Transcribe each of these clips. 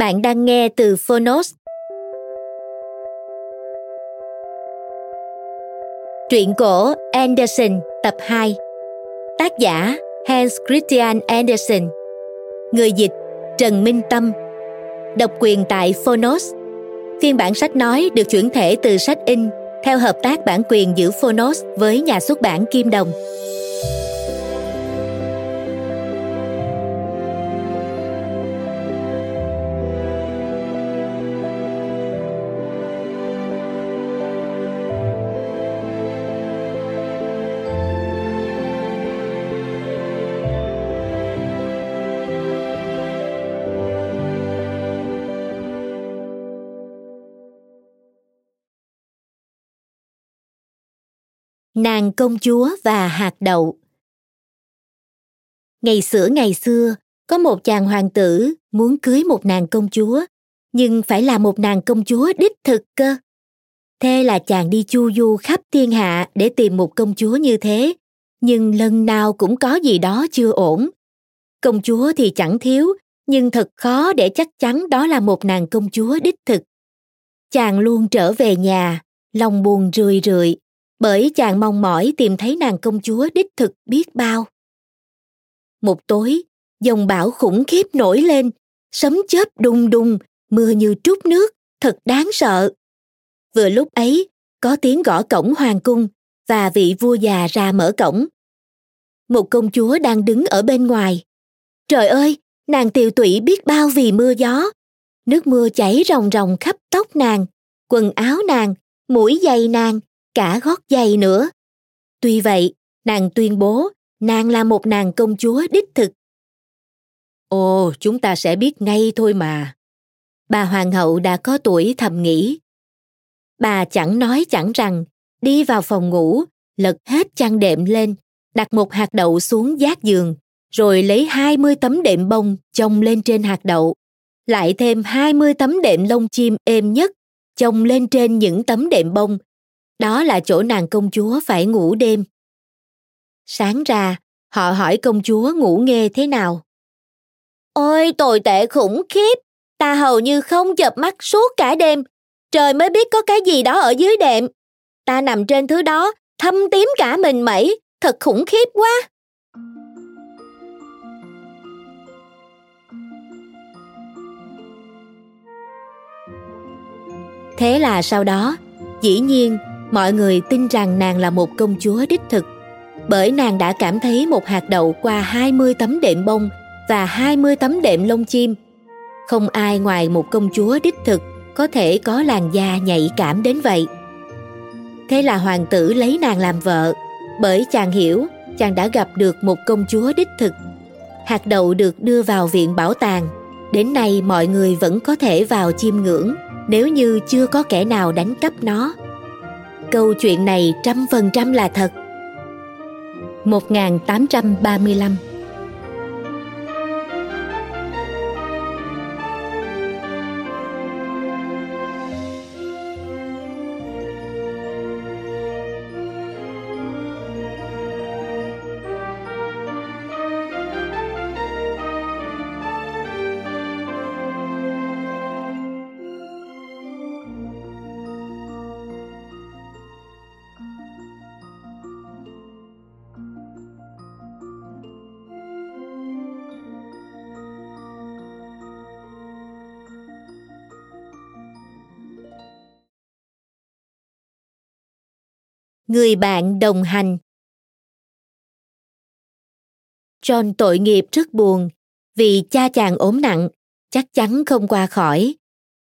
Bạn đang nghe từ Phonos. Truyện cổ Anderson tập 2 Tác giả Hans Christian Andersen Người dịch Trần Minh Tâm Độc quyền tại Phonos Phiên bản sách nói được chuyển thể từ sách in theo hợp tác bản quyền giữa Phonos với nhà xuất bản Kim Đồng. Nàng công chúa và hạt đậu Ngày xưa ngày xưa, có một chàng hoàng tử muốn cưới một nàng công chúa, nhưng phải là một nàng công chúa đích thực cơ. Thế là chàng đi chu du khắp thiên hạ để tìm một công chúa như thế, nhưng lần nào cũng có gì đó chưa ổn. Công chúa thì chẳng thiếu, nhưng thật khó để chắc chắn đó là một nàng công chúa đích thực. Chàng luôn trở về nhà, lòng buồn rười rượi, bởi chàng mong mỏi tìm thấy nàng công chúa đích thực biết bao. Một tối, dòng bão khủng khiếp nổi lên, sấm chớp đùng đùng, mưa như trút nước, thật đáng sợ. Vừa lúc ấy, có tiếng gõ cổng hoàng cung và vị vua già ra mở cổng. Một công chúa đang đứng ở bên ngoài. Trời ơi, nàng tiều tụy biết bao vì mưa gió. Nước mưa chảy ròng ròng khắp tóc nàng, quần áo nàng, mũi giày nàng, cả gót giày nữa. Tuy vậy, nàng tuyên bố nàng là một nàng công chúa đích thực. Ồ, chúng ta sẽ biết ngay thôi mà. Bà hoàng hậu đã có tuổi thầm nghĩ. Bà chẳng nói chẳng rằng, đi vào phòng ngủ, lật hết chăn đệm lên, đặt một hạt đậu xuống giác giường, rồi lấy 20 tấm đệm bông chồng lên trên hạt đậu, lại thêm 20 tấm đệm lông chim êm nhất chồng lên trên những tấm đệm bông đó là chỗ nàng công chúa phải ngủ đêm. Sáng ra, họ hỏi công chúa ngủ nghe thế nào. Ôi tồi tệ khủng khiếp, ta hầu như không chợp mắt suốt cả đêm, trời mới biết có cái gì đó ở dưới đệm. Ta nằm trên thứ đó, thâm tím cả mình mẩy, thật khủng khiếp quá. Thế là sau đó, dĩ nhiên mọi người tin rằng nàng là một công chúa đích thực bởi nàng đã cảm thấy một hạt đậu qua 20 tấm đệm bông và 20 tấm đệm lông chim. Không ai ngoài một công chúa đích thực có thể có làn da nhạy cảm đến vậy. Thế là hoàng tử lấy nàng làm vợ, bởi chàng hiểu chàng đã gặp được một công chúa đích thực. Hạt đậu được đưa vào viện bảo tàng, đến nay mọi người vẫn có thể vào chiêm ngưỡng nếu như chưa có kẻ nào đánh cắp nó câu chuyện này trăm phần trăm là thật. 1835 người bạn đồng hành. John tội nghiệp rất buồn, vì cha chàng ốm nặng, chắc chắn không qua khỏi.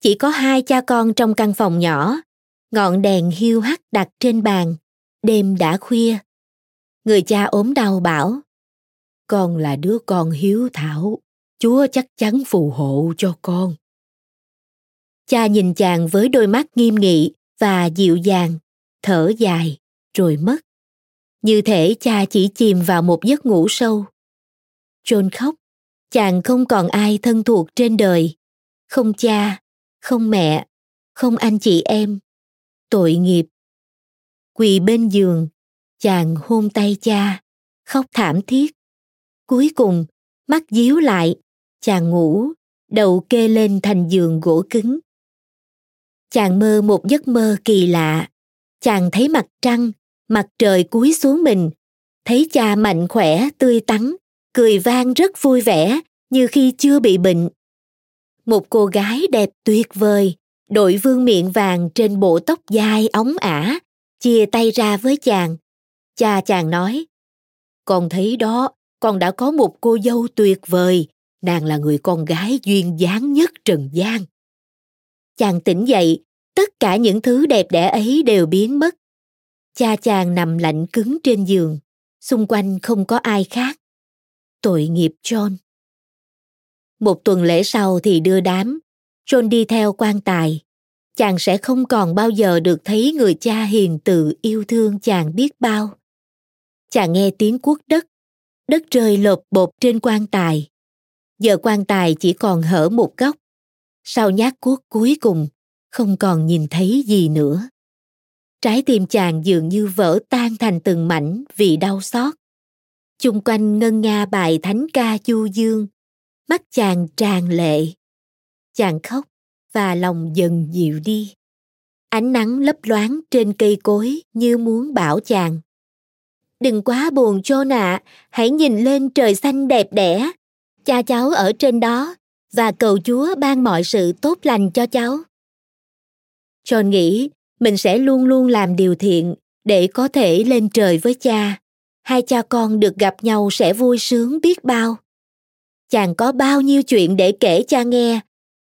Chỉ có hai cha con trong căn phòng nhỏ, ngọn đèn hiu hắt đặt trên bàn, đêm đã khuya. Người cha ốm đau bảo, con là đứa con hiếu thảo, chúa chắc chắn phù hộ cho con. Cha nhìn chàng với đôi mắt nghiêm nghị và dịu dàng, thở dài rồi mất. Như thể cha chỉ chìm vào một giấc ngủ sâu. John khóc. Chàng không còn ai thân thuộc trên đời. Không cha, không mẹ, không anh chị em. Tội nghiệp. Quỳ bên giường. Chàng hôn tay cha. Khóc thảm thiết. Cuối cùng, mắt díu lại. Chàng ngủ, đầu kê lên thành giường gỗ cứng. Chàng mơ một giấc mơ kỳ lạ. Chàng thấy mặt trăng mặt trời cúi xuống mình. Thấy cha mạnh khỏe, tươi tắn, cười vang rất vui vẻ, như khi chưa bị bệnh. Một cô gái đẹp tuyệt vời, đội vương miệng vàng trên bộ tóc dài óng ả, chia tay ra với chàng. Cha chàng nói, con thấy đó, con đã có một cô dâu tuyệt vời, nàng là người con gái duyên dáng nhất trần gian. Chàng tỉnh dậy, tất cả những thứ đẹp đẽ ấy đều biến mất cha chàng nằm lạnh cứng trên giường. Xung quanh không có ai khác. Tội nghiệp john. Một tuần lễ sau thì đưa đám. John đi theo quan tài. Chàng sẽ không còn bao giờ được thấy người cha hiền từ yêu thương chàng biết bao. Chàng nghe tiếng cuốc đất. Đất rơi lột bột trên quan tài. Giờ quan tài chỉ còn hở một góc. Sau nhát cuốc cuối cùng, không còn nhìn thấy gì nữa trái tim chàng dường như vỡ tan thành từng mảnh vì đau xót. Chung quanh ngân nga bài thánh ca du dương, mắt chàng tràn lệ. Chàng khóc và lòng dần dịu đi. Ánh nắng lấp loáng trên cây cối như muốn bảo chàng. Đừng quá buồn chô nạ hãy nhìn lên trời xanh đẹp đẽ. Cha cháu ở trên đó và cầu chúa ban mọi sự tốt lành cho cháu. John nghĩ mình sẽ luôn luôn làm điều thiện để có thể lên trời với cha. Hai cha con được gặp nhau sẽ vui sướng biết bao. Chàng có bao nhiêu chuyện để kể cha nghe,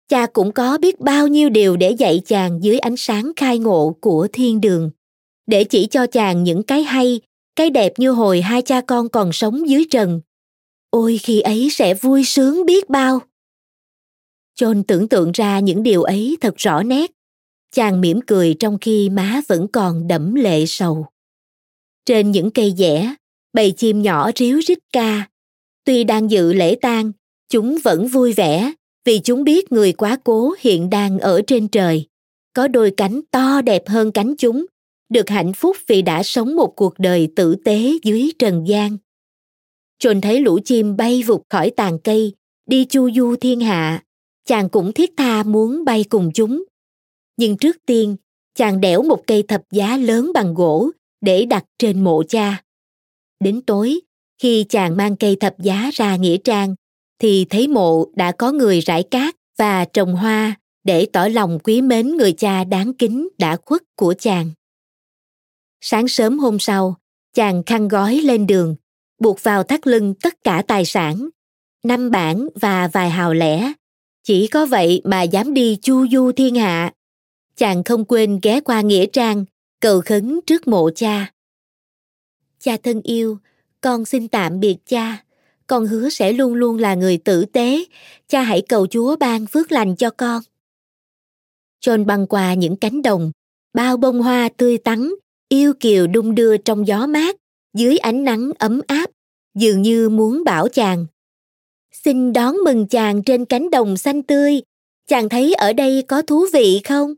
cha cũng có biết bao nhiêu điều để dạy chàng dưới ánh sáng khai ngộ của thiên đường. Để chỉ cho chàng những cái hay, cái đẹp như hồi hai cha con còn sống dưới trần, ôi khi ấy sẽ vui sướng biết bao. John tưởng tượng ra những điều ấy thật rõ nét chàng mỉm cười trong khi má vẫn còn đẫm lệ sầu. Trên những cây dẻ, bầy chim nhỏ ríu rít ca. Tuy đang dự lễ tang, chúng vẫn vui vẻ vì chúng biết người quá cố hiện đang ở trên trời. Có đôi cánh to đẹp hơn cánh chúng, được hạnh phúc vì đã sống một cuộc đời tử tế dưới trần gian. John thấy lũ chim bay vụt khỏi tàn cây, đi chu du thiên hạ, chàng cũng thiết tha muốn bay cùng chúng nhưng trước tiên chàng đẽo một cây thập giá lớn bằng gỗ để đặt trên mộ cha đến tối khi chàng mang cây thập giá ra nghĩa trang thì thấy mộ đã có người rải cát và trồng hoa để tỏ lòng quý mến người cha đáng kính đã khuất của chàng. Sáng sớm hôm sau, chàng khăn gói lên đường, buộc vào thắt lưng tất cả tài sản, năm bản và vài hào lẻ. Chỉ có vậy mà dám đi chu du thiên hạ. Chàng không quên ghé qua Nghĩa Trang, cầu khấn trước mộ cha. Cha thân yêu, con xin tạm biệt cha. Con hứa sẽ luôn luôn là người tử tế. Cha hãy cầu chúa ban phước lành cho con. John băng qua những cánh đồng bao bông hoa tươi tắn yêu kiều đung đưa trong gió mát dưới ánh nắng ấm áp dường như muốn bảo chàng. Xin đón mừng chàng trên cánh đồng xanh tươi. Chàng thấy ở đây có thú vị không?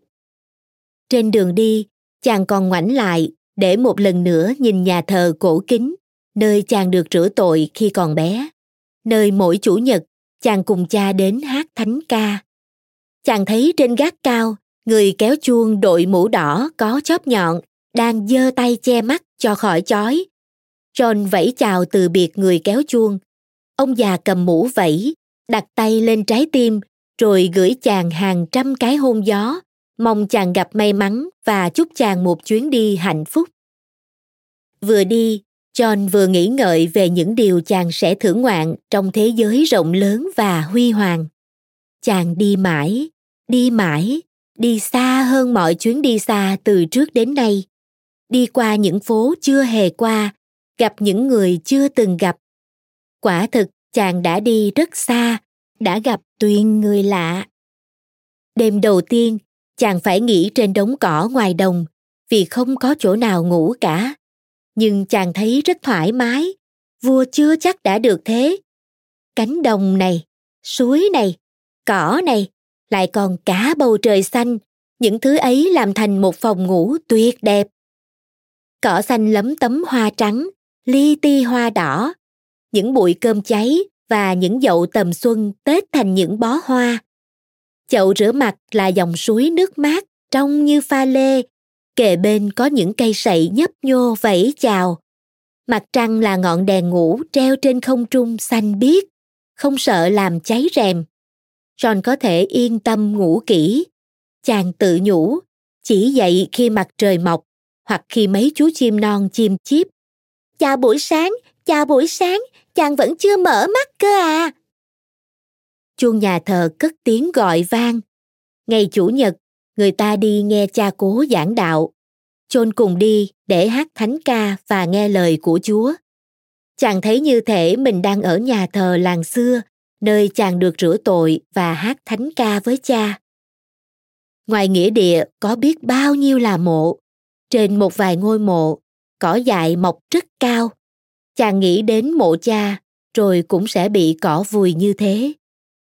Trên đường đi, chàng còn ngoảnh lại để một lần nữa nhìn nhà thờ cổ kính, nơi chàng được rửa tội khi còn bé. Nơi mỗi chủ nhật, chàng cùng cha đến hát thánh ca. Chàng thấy trên gác cao, người kéo chuông đội mũ đỏ có chóp nhọn, đang giơ tay che mắt cho khỏi chói. John vẫy chào từ biệt người kéo chuông. Ông già cầm mũ vẫy, đặt tay lên trái tim, rồi gửi chàng hàng trăm cái hôn gió mong chàng gặp may mắn và chúc chàng một chuyến đi hạnh phúc Vừa đi, John vừa nghĩ ngợi về những điều chàng sẽ thưởng ngoạn trong thế giới rộng lớn và huy hoàng. Chàng đi mãi, đi mãi, đi xa hơn mọi chuyến đi xa từ trước đến nay. Đi qua những phố chưa hề qua, gặp những người chưa từng gặp. Quả thực chàng đã đi rất xa, đã gặp tuyền người lạ. Đêm đầu tiên, chàng phải nghỉ trên đống cỏ ngoài đồng vì không có chỗ nào ngủ cả. Nhưng chàng thấy rất thoải mái. Vua chưa chắc đã được thế. Cánh đồng này, suối này, cỏ này, lại còn cả bầu trời xanh. Những thứ ấy làm thành một phòng ngủ tuyệt đẹp. Cỏ xanh lấm tấm hoa trắng, li ti hoa đỏ. Những bụi cơm cháy và những dậu tầm xuân tết thành những bó hoa chậu rửa mặt là dòng suối nước mát, trong như pha lê. Kề bên có những cây sậy nhấp nhô vẫy chào. Mặt trăng là ngọn đèn ngủ treo trên không trung xanh biếc, không sợ làm cháy rèm. John có thể yên tâm ngủ kỹ. Chàng tự nhủ, chỉ dậy khi mặt trời mọc, hoặc khi mấy chú chim non chim chip. chào buổi sáng, chào buổi sáng, chàng vẫn chưa mở mắt cơ à chuông nhà thờ cất tiếng gọi vang ngày chủ nhật người ta đi nghe cha cố giảng đạo. Chôn cùng đi để hát thánh ca và nghe lời của Chúa. Chàng thấy như thể mình đang ở nhà thờ làng xưa, nơi chàng được rửa tội và hát thánh ca với cha. Ngoài nghĩa địa có biết bao nhiêu là mộ. Trên một vài ngôi mộ, cỏ dại mọc rất cao. Chàng nghĩ đến mộ cha, rồi cũng sẽ bị cỏ vùi như thế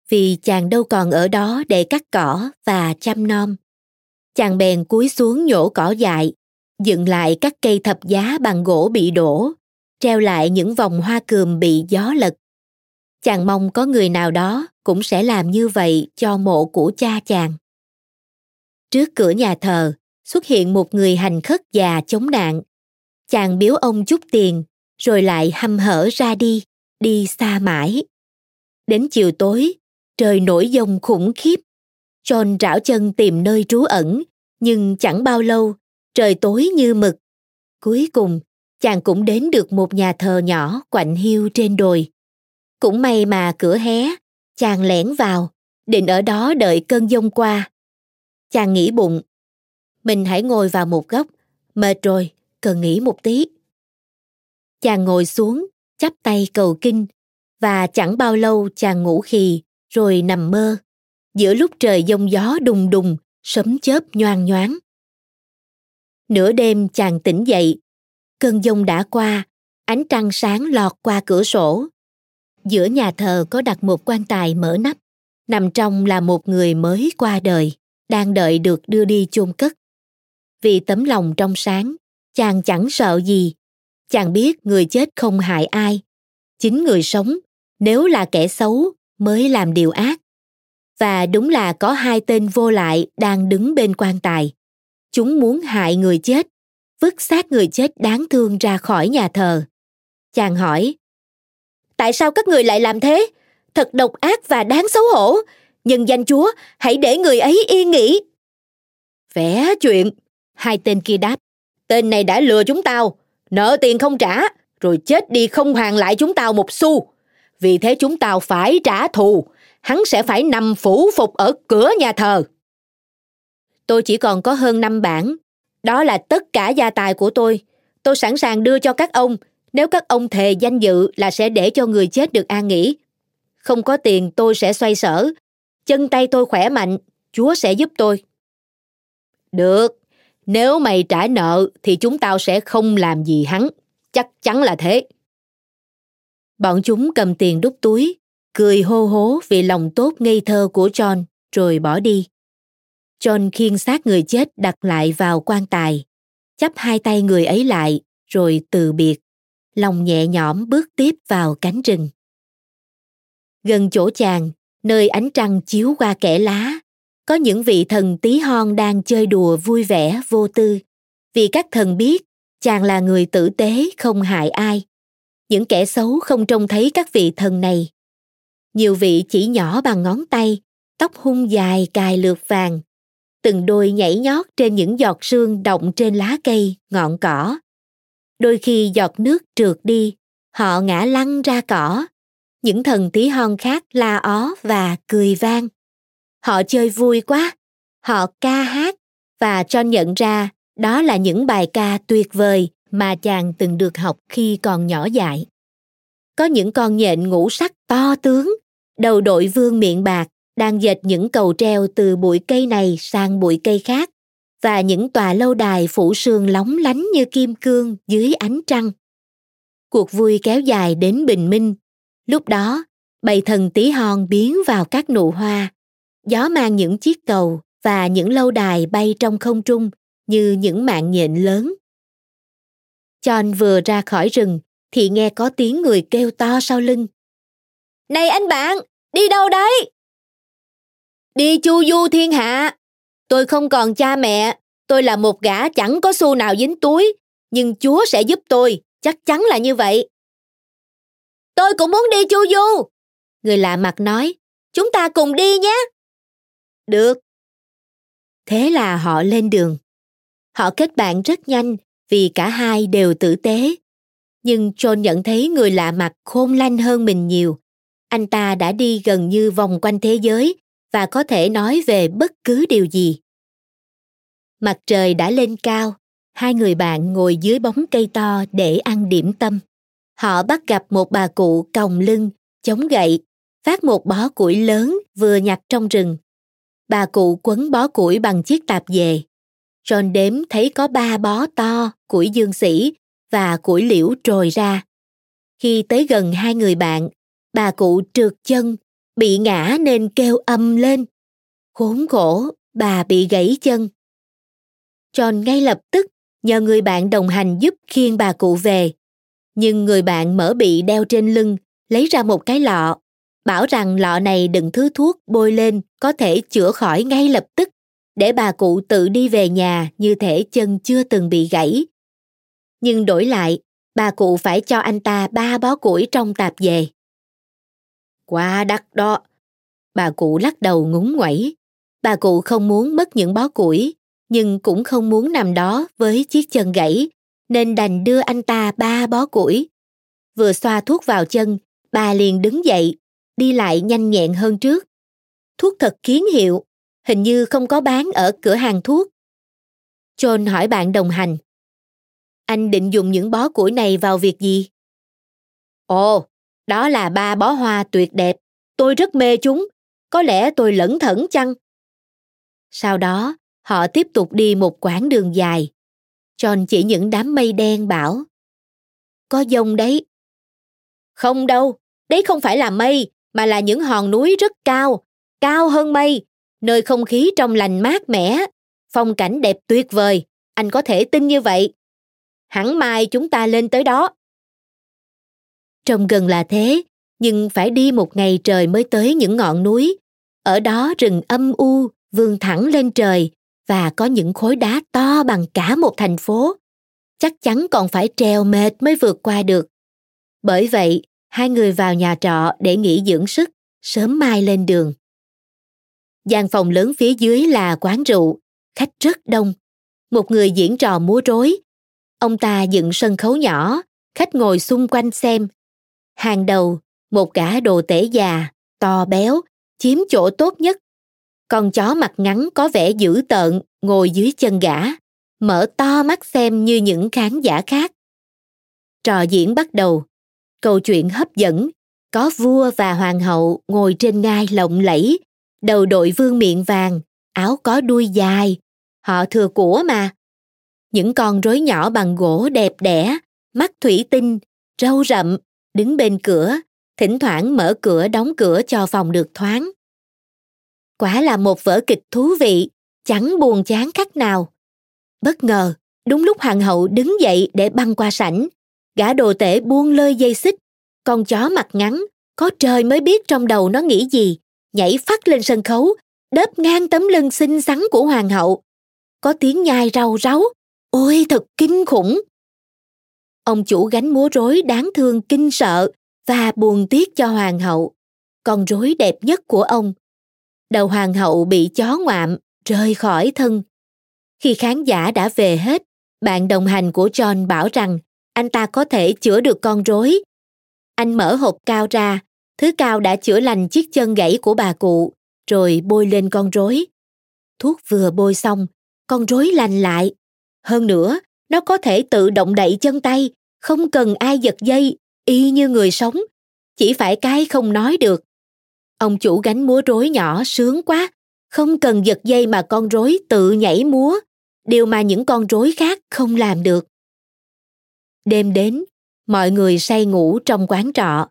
vì chàng đâu còn ở đó để cắt cỏ và chăm nom. Chàng bèn cúi xuống nhổ cỏ dại, dựng lại các cây thập giá bằng gỗ bị đổ, treo lại những vòng hoa cườm bị gió lật. Chàng mong có người nào đó cũng sẽ làm như vậy cho mộ của cha chàng. Trước cửa nhà thờ, xuất hiện một người hành khất già chống nạn. Chàng biếu ông chút tiền, rồi lại hăm hở ra đi đi xa mãi. Đến chiều tối trời nổi dông khủng khiếp John rảo chân tìm nơi trú ẩn, nhưng chẳng bao lâu, trời tối như mực. Cuối cùng, chàng cũng đến được một nhà thờ nhỏ quạnh hiu trên đồi. Cũng may mà cửa hé, chàng lẻn vào, định ở đó đợi cơn dông qua. Chàng nghĩ bụng, mình hãy ngồi vào một góc, mệt rồi, cần nghỉ một tí. Chàng ngồi xuống, chắp tay cầu kinh, và chẳng bao lâu chàng ngủ khì, rồi nằm mơ giữa lúc trời giông gió đùng đùng, sấm chớp nhoang nhoáng. Nửa đêm chàng tỉnh dậy, cơn giông đã qua, ánh trăng sáng lọt qua cửa sổ. Giữa nhà thờ có đặt một quan tài mở nắp, nằm trong là một người mới qua đời, đang đợi được đưa đi chôn cất. Vì tấm lòng trong sáng, chàng chẳng sợ gì. Chàng biết người chết không hại ai. Chính người sống, nếu là kẻ xấu, mới làm điều ác và đúng là có hai tên vô lại đang đứng bên quan tài. Chúng muốn hại người chết, vứt xác người chết đáng thương ra khỏi nhà thờ. Chàng hỏi, Tại sao các người lại làm thế? Thật độc ác và đáng xấu hổ. Nhưng danh Chúa, hãy để người ấy yên nghỉ. Vẽ chuyện, hai tên kia đáp. Tên này đã lừa chúng tao, nợ tiền không trả, rồi chết đi không hoàn lại chúng tao một xu. Vì thế chúng tao phải trả thù, hắn sẽ phải nằm phủ phục ở cửa nhà thờ. Tôi chỉ còn có hơn năm bản. Đó là tất cả gia tài của tôi. Tôi sẵn sàng đưa cho các ông nếu các ông thề danh dự là sẽ để cho người chết được an nghỉ. Không có tiền tôi sẽ xoay sở. Chân tay tôi khỏe mạnh, Chúa sẽ giúp tôi. Được, nếu mày trả nợ thì chúng tao sẽ không làm gì hắn. Chắc chắn là thế. Bọn chúng cầm tiền đút túi, cười hô hố vì lòng tốt ngây thơ của John, rồi bỏ đi. John khiêng xác người chết đặt lại vào quan tài, chắp hai tay người ấy lại, rồi từ biệt, lòng nhẹ nhõm bước tiếp vào cánh rừng. Gần chỗ chàng, nơi ánh trăng chiếu qua kẽ lá, có những vị thần tí hon đang chơi đùa vui vẻ vô tư, vì các thần biết chàng là người tử tế không hại ai. Những kẻ xấu không trông thấy các vị thần này nhiều vị chỉ nhỏ bằng ngón tay, tóc hung dài cài lược vàng. Từng đôi nhảy nhót trên những giọt sương động trên lá cây, ngọn cỏ. Đôi khi giọt nước trượt đi, họ ngã lăn ra cỏ. Những thần tí hon khác la ó và cười vang. Họ chơi vui quá, họ ca hát và cho nhận ra đó là những bài ca tuyệt vời mà chàng từng được học khi còn nhỏ dại. Có những con nhện ngũ sắc to tướng, đầu đội vương miệng bạc, đang dệt những cầu treo từ bụi cây này sang bụi cây khác và những tòa lâu đài phủ sương lóng lánh như kim cương dưới ánh trăng. Cuộc vui kéo dài đến bình minh. Lúc đó, bầy thần tí hon biến vào các nụ hoa. Gió mang những chiếc cầu và những lâu đài bay trong không trung như những mạng nhện lớn. John vừa ra khỏi rừng thì nghe có tiếng người kêu to sau lưng. Này anh bạn, đi đâu đấy? Đi chu du thiên hạ. Tôi không còn cha mẹ, tôi là một gã chẳng có xu nào dính túi, nhưng Chúa sẽ giúp tôi, chắc chắn là như vậy. Tôi cũng muốn đi chu du. Người lạ mặt nói, chúng ta cùng đi nhé. Được. Thế là họ lên đường. Họ kết bạn rất nhanh vì cả hai đều tử tế. Nhưng John nhận thấy người lạ mặt khôn lanh hơn mình nhiều. Anh ta đã đi gần như vòng quanh thế giới và có thể nói về bất cứ điều gì. Mặt trời đã lên cao, hai người bạn ngồi dưới bóng cây to để ăn điểm tâm. Họ bắt gặp một bà cụ còng lưng, chống gậy, phát một bó củi lớn vừa nhặt trong rừng. Bà cụ quấn bó củi bằng chiếc tạp dề. John đếm thấy có ba bó to, củi dương sĩ và củi liễu trồi ra. Khi tới gần hai người bạn, bà cụ trượt chân, bị ngã nên kêu âm lên. Khốn khổ, bà bị gãy chân. John ngay lập tức nhờ người bạn đồng hành giúp khiêng bà cụ về. Nhưng người bạn mở bị đeo trên lưng, lấy ra một cái lọ, bảo rằng lọ này đựng thứ thuốc bôi lên có thể chữa khỏi ngay lập tức, để bà cụ tự đi về nhà như thể chân chưa từng bị gãy. Nhưng đổi lại, bà cụ phải cho anh ta ba bó củi trong tạp về. Quá đắt đó. Bà cụ lắc đầu ngúng nguẩy. Bà cụ không muốn mất những bó củi, nhưng cũng không muốn nằm đó với chiếc chân gãy, nên đành đưa anh ta ba bó củi. Vừa xoa thuốc vào chân, bà liền đứng dậy, đi lại nhanh nhẹn hơn trước. Thuốc thật kiến hiệu, hình như không có bán ở cửa hàng thuốc. John hỏi bạn đồng hành. Anh định dùng những bó củi này vào việc gì? Ồ, đó là ba bó hoa tuyệt đẹp. Tôi rất mê chúng. Có lẽ tôi lẩn thẩn chăng? Sau đó, họ tiếp tục đi một quãng đường dài. John chỉ những đám mây đen bảo. Có dông đấy. Không đâu, đấy không phải là mây, mà là những hòn núi rất cao, cao hơn mây, nơi không khí trong lành mát mẻ, phong cảnh đẹp tuyệt vời, anh có thể tin như vậy. Hẳn mai chúng ta lên tới đó. Trông gần là thế, nhưng phải đi một ngày trời mới tới những ngọn núi. Ở đó rừng âm u, vươn thẳng lên trời và có những khối đá to bằng cả một thành phố. Chắc chắn còn phải trèo mệt mới vượt qua được. Bởi vậy, hai người vào nhà trọ để nghỉ dưỡng sức, sớm mai lên đường gian phòng lớn phía dưới là quán rượu, khách rất đông. Một người diễn trò múa rối. Ông ta dựng sân khấu nhỏ, khách ngồi xung quanh xem. Hàng đầu, một gã đồ tể già, to béo, chiếm chỗ tốt nhất. Con chó mặt ngắn có vẻ dữ tợn, ngồi dưới chân gã, mở to mắt xem như những khán giả khác. Trò diễn bắt đầu, câu chuyện hấp dẫn, có vua và hoàng hậu ngồi trên ngai lộng lẫy, đầu đội vương miệng vàng, áo có đuôi dài, họ thừa của mà. Những con rối nhỏ bằng gỗ đẹp đẽ, mắt thủy tinh, râu rậm, đứng bên cửa, thỉnh thoảng mở cửa đóng cửa cho phòng được thoáng. Quả là một vở kịch thú vị, chẳng buồn chán cách nào. Bất ngờ, đúng lúc hoàng hậu đứng dậy để băng qua sảnh, gã đồ tể buông lơi dây xích, con chó mặt ngắn, có trời mới biết trong đầu nó nghĩ gì, nhảy phát lên sân khấu, đớp ngang tấm lưng xinh xắn của hoàng hậu. Có tiếng nhai rau ráu, ôi thật kinh khủng. Ông chủ gánh múa rối đáng thương kinh sợ và buồn tiếc cho hoàng hậu, con rối đẹp nhất của ông. Đầu hoàng hậu bị chó ngoạm, rơi khỏi thân. Khi khán giả đã về hết, bạn đồng hành của John bảo rằng anh ta có thể chữa được con rối. Anh mở hộp cao ra, thứ cao đã chữa lành chiếc chân gãy của bà cụ, rồi bôi lên con rối. Thuốc vừa bôi xong, con rối lành lại. Hơn nữa, nó có thể tự động đậy chân tay, không cần ai giật dây, y như người sống. Chỉ phải cái không nói được. Ông chủ gánh múa rối nhỏ sướng quá, không cần giật dây mà con rối tự nhảy múa, điều mà những con rối khác không làm được. Đêm đến, mọi người say ngủ trong quán trọ,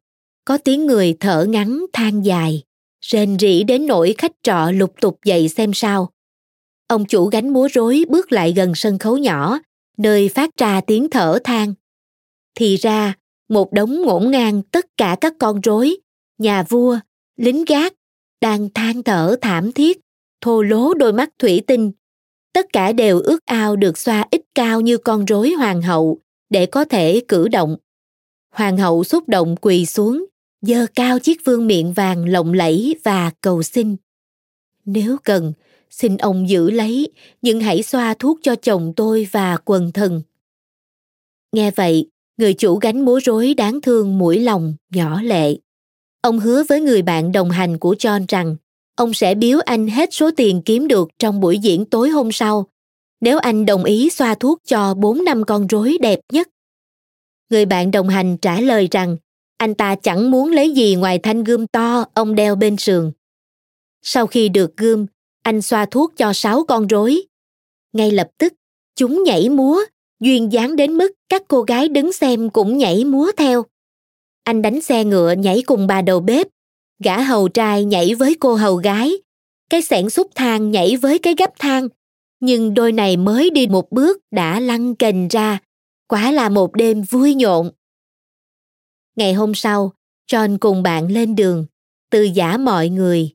có tiếng người thở ngắn than dài, rên rỉ đến nỗi khách trọ lục tục dậy xem sao. Ông chủ gánh múa rối bước lại gần sân khấu nhỏ, nơi phát ra tiếng thở than. Thì ra, một đống ngổn ngang tất cả các con rối, nhà vua, lính gác, đang than thở thảm thiết, thô lố đôi mắt thủy tinh. Tất cả đều ước ao được xoa ít cao như con rối hoàng hậu để có thể cử động. Hoàng hậu xúc động quỳ xuống, giơ cao chiếc vương miệng vàng lộng lẫy và cầu xin. Nếu cần, xin ông giữ lấy, nhưng hãy xoa thuốc cho chồng tôi và quần thần. Nghe vậy, người chủ gánh múa rối đáng thương mũi lòng, nhỏ lệ. Ông hứa với người bạn đồng hành của John rằng ông sẽ biếu anh hết số tiền kiếm được trong buổi diễn tối hôm sau, nếu anh đồng ý xoa thuốc cho bốn năm con rối đẹp nhất. Người bạn đồng hành trả lời rằng anh ta chẳng muốn lấy gì ngoài thanh gươm to ông đeo bên sườn. Sau khi được gươm, anh xoa thuốc cho sáu con rối. Ngay lập tức, chúng nhảy múa, duyên dáng đến mức các cô gái đứng xem cũng nhảy múa theo. Anh đánh xe ngựa nhảy cùng bà đầu bếp, gã hầu trai nhảy với cô hầu gái, cái xẻng xúc thang nhảy với cái gấp thang. Nhưng đôi này mới đi một bước đã lăn kềnh ra, quả là một đêm vui nhộn. Ngày hôm sau, John cùng bạn lên đường, từ giả mọi người.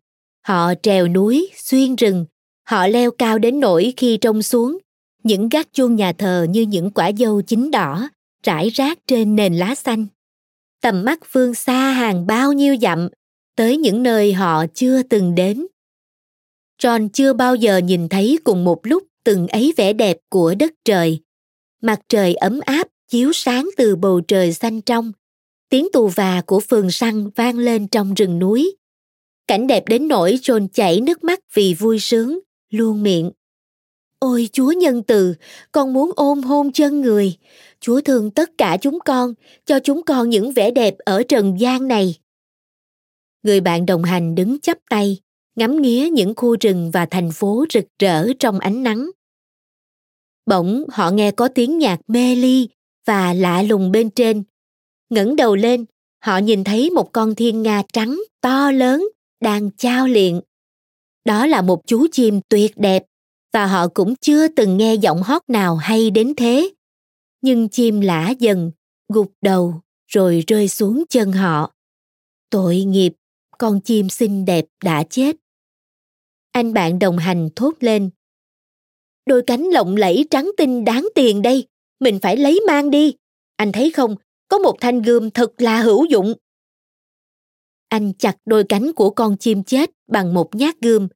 Họ trèo núi, xuyên rừng, họ leo cao đến nỗi khi trông xuống, những gác chuông nhà thờ như những quả dâu chín đỏ, rải rác trên nền lá xanh. Tầm mắt phương xa hàng bao nhiêu dặm, tới những nơi họ chưa từng đến. John chưa bao giờ nhìn thấy cùng một lúc từng ấy vẻ đẹp của đất trời. Mặt trời ấm áp chiếu sáng từ bầu trời xanh trong, tiếng tù và của phường săn vang lên trong rừng núi. Cảnh đẹp đến nỗi John chảy nước mắt vì vui sướng, luôn miệng. Ôi Chúa nhân từ, con muốn ôm hôn chân người. Chúa thương tất cả chúng con, cho chúng con những vẻ đẹp ở trần gian này. Người bạn đồng hành đứng chắp tay, ngắm nghía những khu rừng và thành phố rực rỡ trong ánh nắng. Bỗng họ nghe có tiếng nhạc mê ly và lạ lùng bên trên ngẩng đầu lên, họ nhìn thấy một con thiên nga trắng to lớn đang trao liệng. Đó là một chú chim tuyệt đẹp và họ cũng chưa từng nghe giọng hót nào hay đến thế. Nhưng chim lả dần, gục đầu rồi rơi xuống chân họ. Tội nghiệp, con chim xinh đẹp đã chết. Anh bạn đồng hành thốt lên. Đôi cánh lộng lẫy trắng tinh đáng tiền đây, mình phải lấy mang đi. Anh thấy không, có một thanh gươm thật là hữu dụng. Anh chặt đôi cánh của con chim chết bằng một nhát gươm.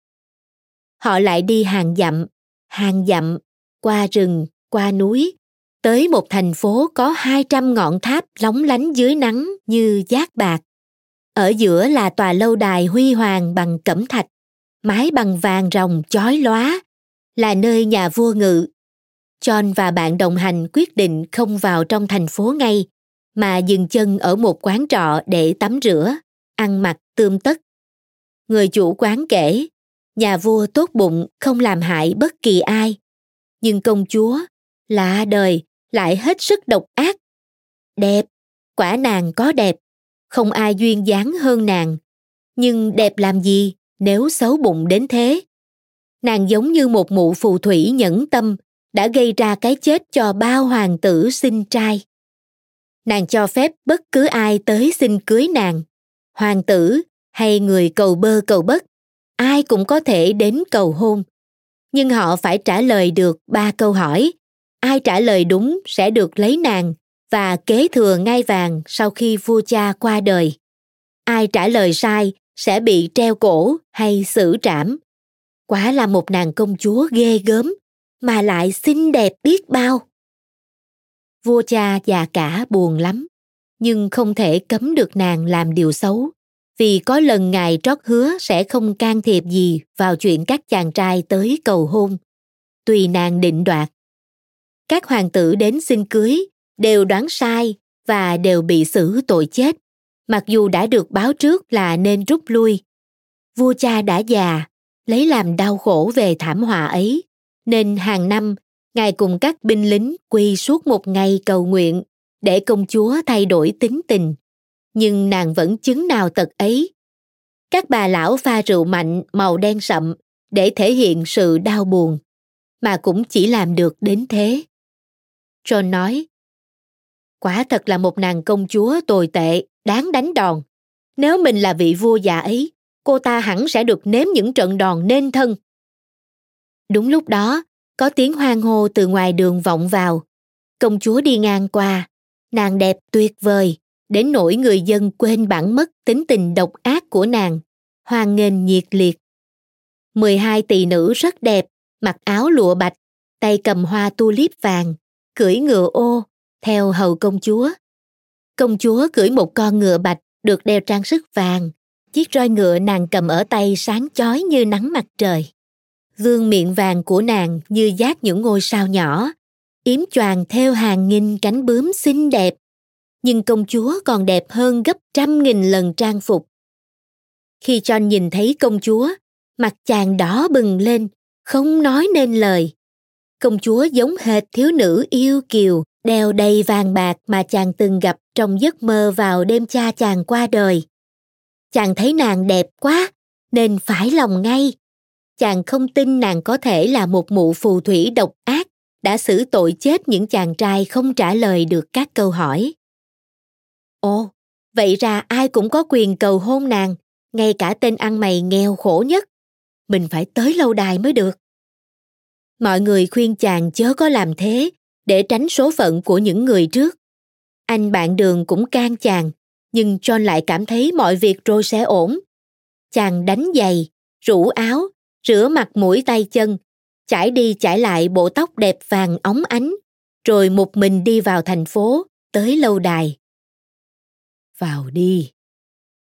Họ lại đi hàng dặm, hàng dặm, qua rừng, qua núi, tới một thành phố có 200 ngọn tháp lóng lánh dưới nắng như giác bạc. Ở giữa là tòa lâu đài huy hoàng bằng cẩm thạch, mái bằng vàng rồng chói lóa, là nơi nhà vua ngự. John và bạn đồng hành quyết định không vào trong thành phố ngay, mà dừng chân ở một quán trọ để tắm rửa, ăn mặc tươm tất. Người chủ quán kể, nhà vua tốt bụng không làm hại bất kỳ ai. Nhưng công chúa, lạ đời, lại hết sức độc ác. Đẹp, quả nàng có đẹp, không ai duyên dáng hơn nàng. Nhưng đẹp làm gì nếu xấu bụng đến thế? Nàng giống như một mụ phù thủy nhẫn tâm đã gây ra cái chết cho bao hoàng tử sinh trai. Nàng cho phép bất cứ ai tới xin cưới nàng, hoàng tử hay người cầu bơ cầu bất, ai cũng có thể đến cầu hôn. Nhưng họ phải trả lời được ba câu hỏi. Ai trả lời đúng sẽ được lấy nàng và kế thừa ngai vàng sau khi vua cha qua đời. Ai trả lời sai sẽ bị treo cổ hay xử trảm. Quả là một nàng công chúa ghê gớm, mà lại xinh đẹp biết bao vua cha già cả buồn lắm, nhưng không thể cấm được nàng làm điều xấu, vì có lần ngài trót hứa sẽ không can thiệp gì vào chuyện các chàng trai tới cầu hôn. Tùy nàng định đoạt. Các hoàng tử đến xin cưới, đều đoán sai và đều bị xử tội chết. Mặc dù đã được báo trước là nên rút lui, vua cha đã già, lấy làm đau khổ về thảm họa ấy, nên hàng năm ngài cùng các binh lính quy suốt một ngày cầu nguyện để công chúa thay đổi tính tình. Nhưng nàng vẫn chứng nào tật ấy. Các bà lão pha rượu mạnh màu đen sậm để thể hiện sự đau buồn, mà cũng chỉ làm được đến thế. John nói, quả thật là một nàng công chúa tồi tệ, đáng đánh đòn. Nếu mình là vị vua già ấy, cô ta hẳn sẽ được nếm những trận đòn nên thân. Đúng lúc đó có tiếng hoang hô từ ngoài đường vọng vào. Công chúa đi ngang qua. Nàng đẹp tuyệt vời, đến nỗi người dân quên bản mất tính tình độc ác của nàng. Hoan nghênh nhiệt liệt. 12 tỳ nữ rất đẹp, mặc áo lụa bạch, tay cầm hoa tulip vàng, cưỡi ngựa ô, theo hầu công chúa. Công chúa cưỡi một con ngựa bạch, được đeo trang sức vàng, chiếc roi ngựa nàng cầm ở tay sáng chói như nắng mặt trời vương miệng vàng của nàng như giác những ngôi sao nhỏ. Yếm choàng theo hàng nghìn cánh bướm xinh đẹp. Nhưng công chúa còn đẹp hơn gấp trăm nghìn lần trang phục. Khi john nhìn thấy công chúa, mặt chàng đỏ bừng lên, không nói nên lời. Công chúa giống hệt thiếu nữ yêu kiều, đeo đầy vàng bạc mà chàng từng gặp trong giấc mơ vào đêm cha chàng qua đời. Chàng thấy nàng đẹp quá, nên phải lòng ngay chàng không tin nàng có thể là một mụ phù thủy độc ác, đã xử tội chết những chàng trai không trả lời được các câu hỏi. Ồ, vậy ra ai cũng có quyền cầu hôn nàng, ngay cả tên ăn mày nghèo khổ nhất. Mình phải tới lâu đài mới được. Mọi người khuyên chàng chớ có làm thế, để tránh số phận của những người trước. Anh bạn đường cũng can chàng, nhưng john lại cảm thấy mọi việc rồi sẽ ổn. Chàng đánh giày, rủ áo rửa mặt mũi tay chân, chải đi chải lại bộ tóc đẹp vàng óng ánh, rồi một mình đi vào thành phố, tới lâu đài. Vào đi.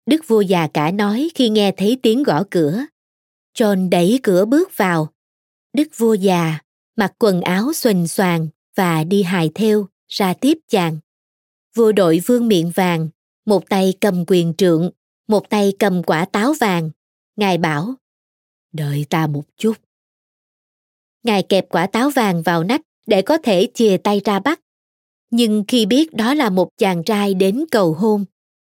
Đức vua già cả nói khi nghe thấy tiếng gõ cửa. John đẩy cửa bước vào. Đức vua già mặc quần áo xuềnh xoàng và đi hài theo, ra tiếp chàng. Vua đội vương miệng vàng, một tay cầm quyền trượng, một tay cầm quả táo vàng. Ngài bảo đợi ta một chút. Ngài kẹp quả táo vàng vào nách để có thể chìa tay ra bắt. Nhưng khi biết đó là một chàng trai đến cầu hôn,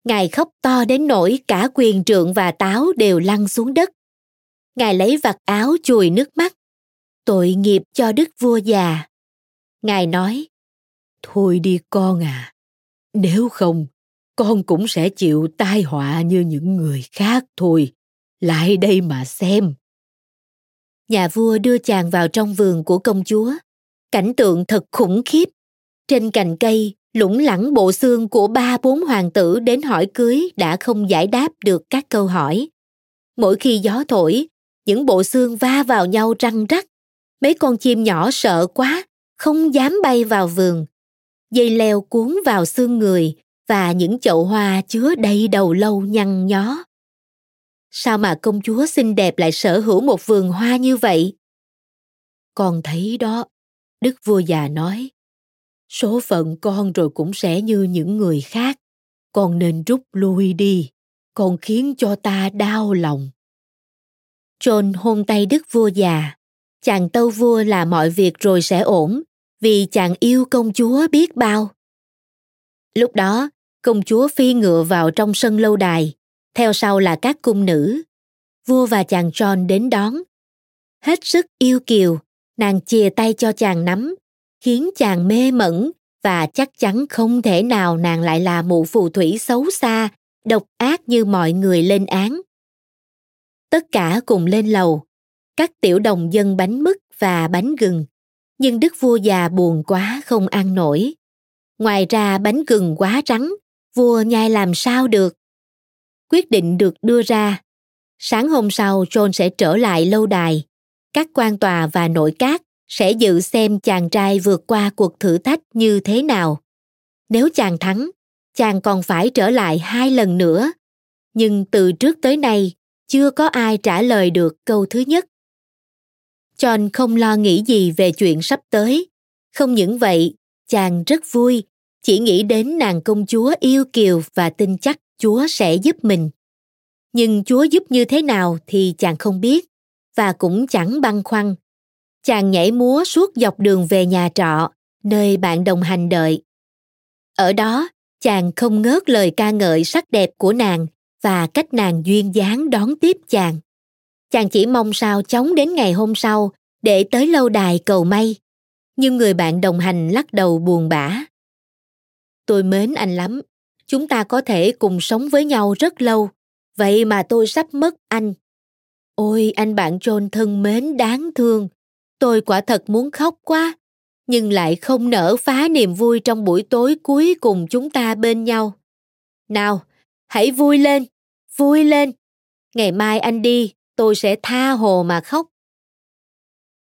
ngài khóc to đến nỗi cả quyền trượng và táo đều lăn xuống đất. Ngài lấy vạt áo chùi nước mắt. Tội nghiệp cho đức vua già. Ngài nói, thôi đi con à nếu không, con cũng sẽ chịu tai họa như những người khác thôi. Lại đây mà xem nhà vua đưa chàng vào trong vườn của công chúa. Cảnh tượng thật khủng khiếp. Trên cành cây, lủng lẳng bộ xương của ba bốn hoàng tử đến hỏi cưới đã không giải đáp được các câu hỏi. Mỗi khi gió thổi, những bộ xương va vào nhau răng rắc. Mấy con chim nhỏ sợ quá, không dám bay vào vườn. Dây leo cuốn vào xương người và những chậu hoa chứa đầy đầu lâu nhăn nhó sao mà công chúa xinh đẹp lại sở hữu một vườn hoa như vậy? Con thấy đó, đức vua già nói, số phận con rồi cũng sẽ như những người khác. Con nên rút lui đi, con khiến cho ta đau lòng. John hôn tay đức vua già, chàng tâu vua là mọi việc rồi sẽ ổn, vì chàng yêu công chúa biết bao. Lúc đó, công chúa phi ngựa vào trong sân lâu đài theo sau là các cung nữ. Vua và chàng john đến đón. Hết sức yêu kiều, nàng chìa tay cho chàng nắm, khiến chàng mê mẩn và chắc chắn không thể nào nàng lại là mụ phù thủy xấu xa, độc ác như mọi người lên án. Tất cả cùng lên lầu. Các tiểu đồng dân bánh mứt và bánh gừng. Nhưng đức vua già buồn quá không ăn nổi. Ngoài ra bánh gừng quá trắng, vua nhai làm sao được? Quyết định được đưa ra. Sáng hôm sau, john sẽ trở lại lâu đài. Các quan tòa và nội các sẽ dự xem chàng trai vượt qua cuộc thử thách như thế nào. Nếu chàng thắng, chàng còn phải trở lại hai lần nữa. Nhưng từ trước tới nay, chưa có ai trả lời được câu thứ nhất. John không lo nghĩ gì về chuyện sắp tới. Không những vậy, chàng rất vui, chỉ nghĩ đến nàng công chúa yêu kiều và tin chắc chúa sẽ giúp mình. Nhưng chúa giúp như thế nào thì chàng không biết, và cũng chẳng băn khoăn. Chàng nhảy múa suốt dọc đường về nhà trọ, nơi bạn đồng hành đợi. Ở đó, chàng không ngớt lời ca ngợi sắc đẹp của nàng và cách nàng duyên dáng đón tiếp chàng. Chàng chỉ mong sao chóng đến ngày hôm sau để tới lâu đài cầu may. Nhưng người bạn đồng hành lắc đầu buồn bã. Tôi mến anh lắm chúng ta có thể cùng sống với nhau rất lâu. Vậy mà tôi sắp mất anh. Ôi, anh bạn john thân mến đáng thương. Tôi quả thật muốn khóc quá, nhưng lại không nỡ phá niềm vui trong buổi tối cuối cùng chúng ta bên nhau. Nào, hãy vui lên vui lên. Ngày mai anh đi, tôi sẽ tha hồ mà khóc.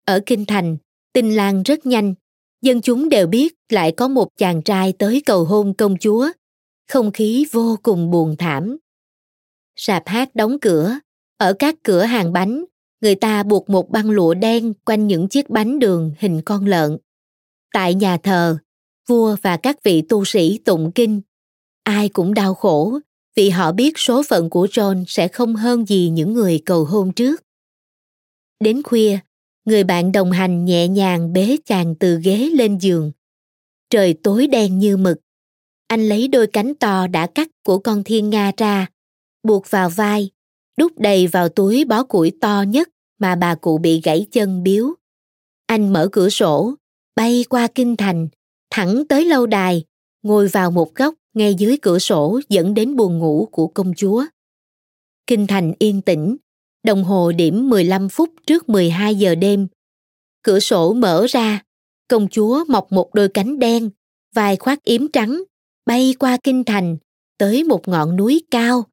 Ở kinh thành tin lan rất nhanh. Dân chúng đều biết lại có một chàng trai tới cầu hôn công chúa không khí vô cùng buồn thảm. Sạp hát đóng cửa. Ở các cửa hàng bánh, người ta buộc một băng lụa đen quanh những chiếc bánh đường hình con lợn. Tại nhà thờ, vua và các vị tu sĩ tụng kinh. Ai cũng đau khổ vì họ biết số phận của john sẽ không hơn gì những người cầu hôn trước. Đến khuya, người bạn đồng hành nhẹ nhàng bế chàng từ ghế lên giường. Trời tối đen như mực anh lấy đôi cánh to đã cắt của con thiên nga ra buộc vào vai đút đầy vào túi bó củi to nhất mà bà cụ bị gãy chân biếu anh mở cửa sổ bay qua kinh thành thẳng tới lâu đài ngồi vào một góc ngay dưới cửa sổ dẫn đến buồng ngủ của công chúa. Kinh thành yên tĩnh, đồng hồ điểm 15 phút trước 12 giờ đêm. Cửa sổ mở ra, công chúa mọc một đôi cánh đen, vai khoác yếm trắng, bay qua kinh thành, tới một ngọn núi cao.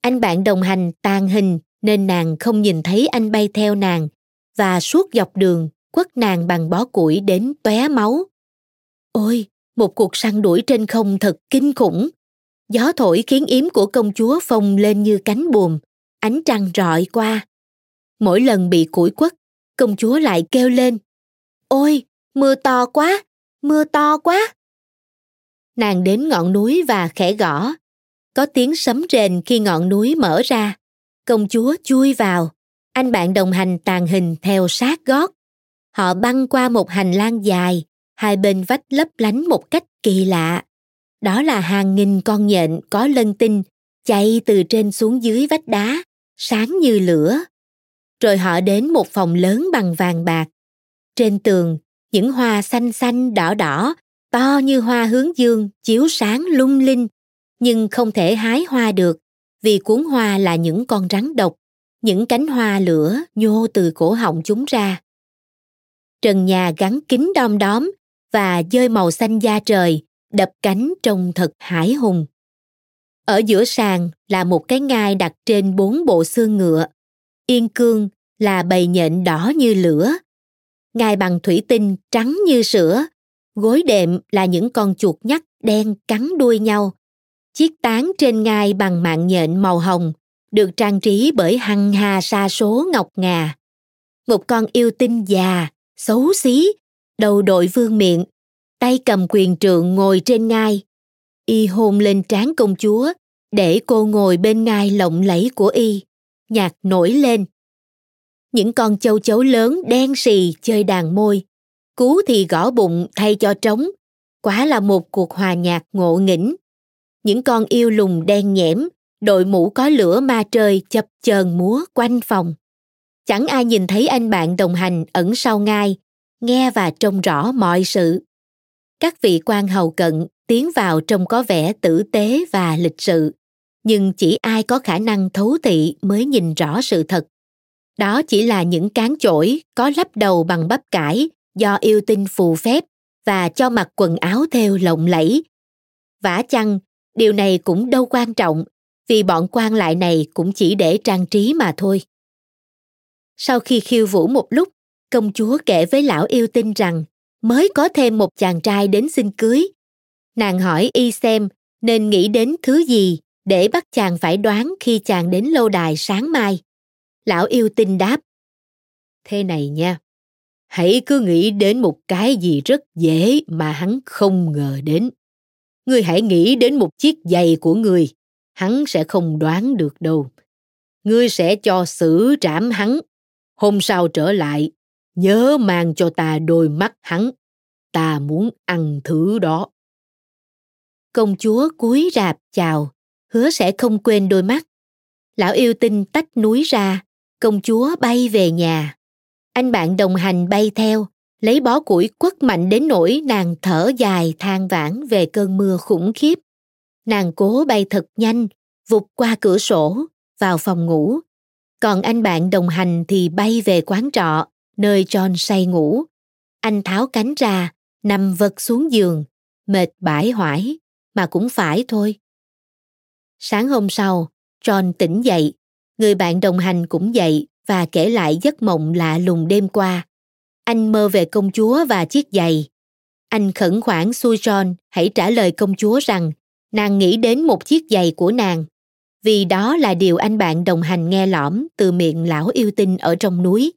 Anh bạn đồng hành tàn hình nên nàng không nhìn thấy anh bay theo nàng và suốt dọc đường quất nàng bằng bó củi đến tóe máu. Ôi, một cuộc săn đuổi trên không thật kinh khủng. Gió thổi khiến yếm của công chúa phồng lên như cánh buồm, ánh trăng rọi qua. Mỗi lần bị củi quất, công chúa lại kêu lên. Ôi, mưa to quá, mưa to quá. Nàng đến ngọn núi và khẽ gõ. Có tiếng sấm rền khi ngọn núi mở ra. Công chúa chui vào. Anh bạn đồng hành tàn hình theo sát gót. Họ băng qua một hành lang dài, hai bên vách lấp lánh một cách kỳ lạ. Đó là hàng nghìn con nhện có lân tinh chạy từ trên xuống dưới vách đá, sáng như lửa. Rồi họ đến một phòng lớn bằng vàng bạc. Trên tường, những hoa xanh xanh đỏ đỏ, to như hoa hướng dương, chiếu sáng lung linh, nhưng không thể hái hoa được vì cuốn hoa là những con rắn độc, những cánh hoa lửa nhô từ cổ họng chúng ra. Trần nhà gắn kính đom đóm và dơi màu xanh da trời đập cánh trông thật hải hùng. Ở giữa sàn là một cái ngai đặt trên bốn bộ xương ngựa. Yên cương là bầy nhện đỏ như lửa. Ngai bằng thủy tinh trắng như sữa. Gối đệm là những con chuột nhắt đen cắn đuôi nhau. Chiếc tán trên ngai bằng mạng nhện màu hồng được trang trí bởi hằng hà sa số ngọc ngà. Một con yêu tinh già, xấu xí đầu đội vương miệng, tay cầm quyền trượng ngồi trên ngai. Y hôn lên trán công chúa, để cô ngồi bên ngai lộng lẫy của Y. Nhạc nổi lên. Những con châu chấu lớn đen xì chơi đàn môi, cú thì gõ bụng thay cho trống. Quá là một cuộc hòa nhạc ngộ nghĩnh. Những con yêu lùng đen nhẽm, đội mũ có lửa ma trời chập chờn múa quanh phòng. Chẳng ai nhìn thấy anh bạn đồng hành ẩn sau ngai, nghe và trông rõ mọi sự. Các vị quan hầu cận tiến vào trông có vẻ tử tế và lịch sự, nhưng chỉ ai có khả năng thấu thị mới nhìn rõ sự thật. Đó chỉ là những cán chổi có lắp đầu bằng bắp cải do yêu tinh phù phép và cho mặc quần áo theo lộng lẫy. Vả chăng, điều này cũng đâu quan trọng vì bọn quan lại này cũng chỉ để trang trí mà thôi. Sau khi khiêu vũ một lúc, công chúa kể với lão yêu tinh rằng mới có thêm một chàng trai đến xin cưới. Nàng hỏi y xem nên nghĩ đến thứ gì để bắt chàng phải đoán khi chàng đến lâu đài sáng mai. Lão yêu tinh đáp. Thế này nha, hãy cứ nghĩ đến một cái gì rất dễ mà hắn không ngờ đến. Ngươi hãy nghĩ đến một chiếc giày của ngươi, hắn sẽ không đoán được đâu. Ngươi sẽ cho xử trảm hắn. Hôm sau trở lại, nhớ mang cho ta đôi mắt hắn. Ta muốn ăn thứ đó. Công chúa cúi rạp chào, hứa sẽ không quên đôi mắt. Lão yêu tinh tách núi ra, công chúa bay về nhà. Anh bạn đồng hành bay theo, lấy bó củi quất mạnh đến nỗi nàng thở dài than vãn về cơn mưa khủng khiếp. Nàng cố bay thật nhanh, vụt qua cửa sổ, vào phòng ngủ. Còn anh bạn đồng hành thì bay về quán trọ, nơi John say ngủ. Anh tháo cánh ra, nằm vật xuống giường, mệt bãi hoải, mà cũng phải thôi. Sáng hôm sau, John tỉnh dậy, người bạn đồng hành cũng dậy và kể lại giấc mộng lạ lùng đêm qua. Anh mơ về công chúa và chiếc giày. Anh khẩn khoản xui John hãy trả lời công chúa rằng nàng nghĩ đến một chiếc giày của nàng vì đó là điều anh bạn đồng hành nghe lõm từ miệng lão yêu tinh ở trong núi.